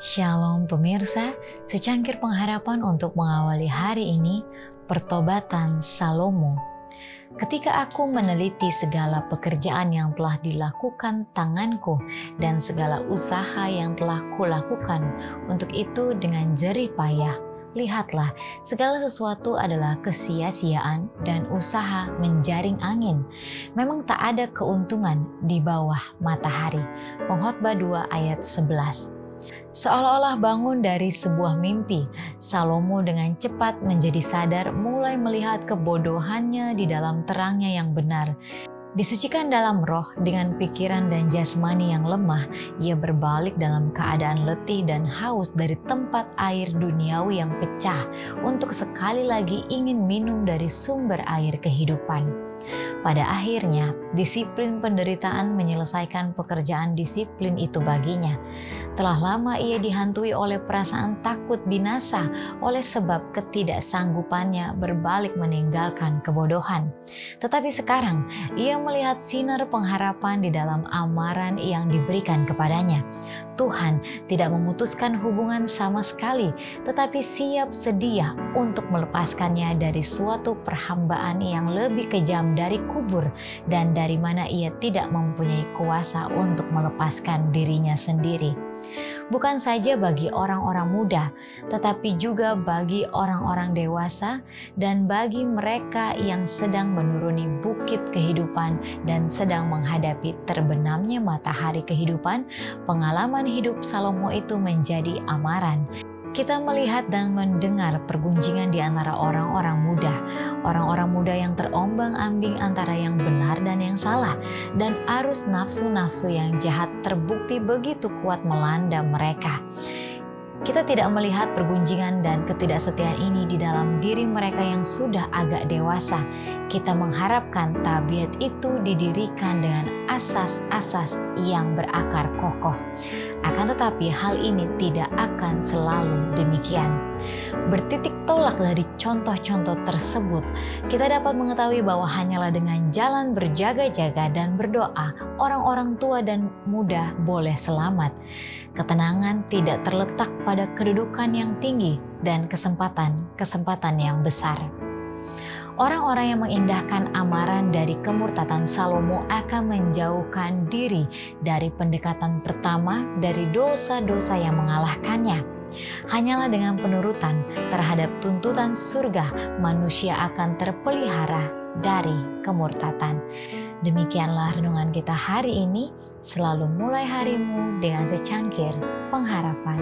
Shalom pemirsa, secangkir pengharapan untuk mengawali hari ini, pertobatan Salomo. Ketika aku meneliti segala pekerjaan yang telah dilakukan tanganku dan segala usaha yang telah kulakukan, untuk itu dengan jerih payah, lihatlah segala sesuatu adalah kesia-siaan dan usaha menjaring angin. Memang tak ada keuntungan di bawah matahari. Pengkhotbah 2 ayat 11. Seolah-olah bangun dari sebuah mimpi, Salomo dengan cepat menjadi sadar mulai melihat kebodohannya di dalam terangnya yang benar. Disucikan dalam roh dengan pikiran dan jasmani yang lemah, ia berbalik dalam keadaan letih dan haus dari tempat air duniawi yang pecah untuk sekali lagi ingin minum dari sumber air kehidupan. Pada akhirnya, disiplin penderitaan menyelesaikan pekerjaan disiplin itu baginya. Telah lama ia dihantui oleh perasaan takut binasa oleh sebab ketidaksanggupannya berbalik meninggalkan kebodohan. Tetapi sekarang, ia melihat sinar pengharapan di dalam amaran yang diberikan kepadanya. Tuhan tidak memutuskan hubungan sama sekali, tetapi siap sedia untuk melepaskannya dari suatu perhambaan yang lebih kejam dari kubur dan dari mana ia tidak mempunyai kuasa untuk melepaskan dirinya sendiri. Bukan saja bagi orang-orang muda, tetapi juga bagi orang-orang dewasa dan bagi mereka yang sedang menuruni bukit kehidupan dan sedang menghadapi terbenamnya matahari kehidupan, pengalaman hidup Salomo itu menjadi amaran kita melihat dan mendengar pergunjingan di antara orang-orang muda, orang-orang muda yang terombang-ambing antara yang benar dan yang salah, dan arus nafsu-nafsu yang jahat terbukti begitu kuat melanda mereka. Kita tidak melihat pergunjingan dan ketidaksetiaan ini di dalam diri mereka yang sudah agak dewasa. Kita mengharapkan tabiat itu didirikan dengan asas-asas yang berakar kokoh. Akan tetapi hal ini tidak akan selalu demikian. Bertitik tolak dari contoh-contoh tersebut, kita dapat mengetahui bahwa hanyalah dengan jalan berjaga-jaga dan berdoa, orang-orang tua dan muda boleh selamat. Ketenangan tidak terletak pada kedudukan yang tinggi dan kesempatan-kesempatan yang besar. Orang-orang yang mengindahkan amaran dari kemurtatan Salomo akan menjauhkan diri dari pendekatan pertama dari dosa-dosa yang mengalahkannya. Hanyalah dengan penurutan terhadap tuntutan surga, manusia akan terpelihara dari kemurtatan. Demikianlah renungan kita hari ini. Selalu mulai harimu dengan secangkir pengharapan.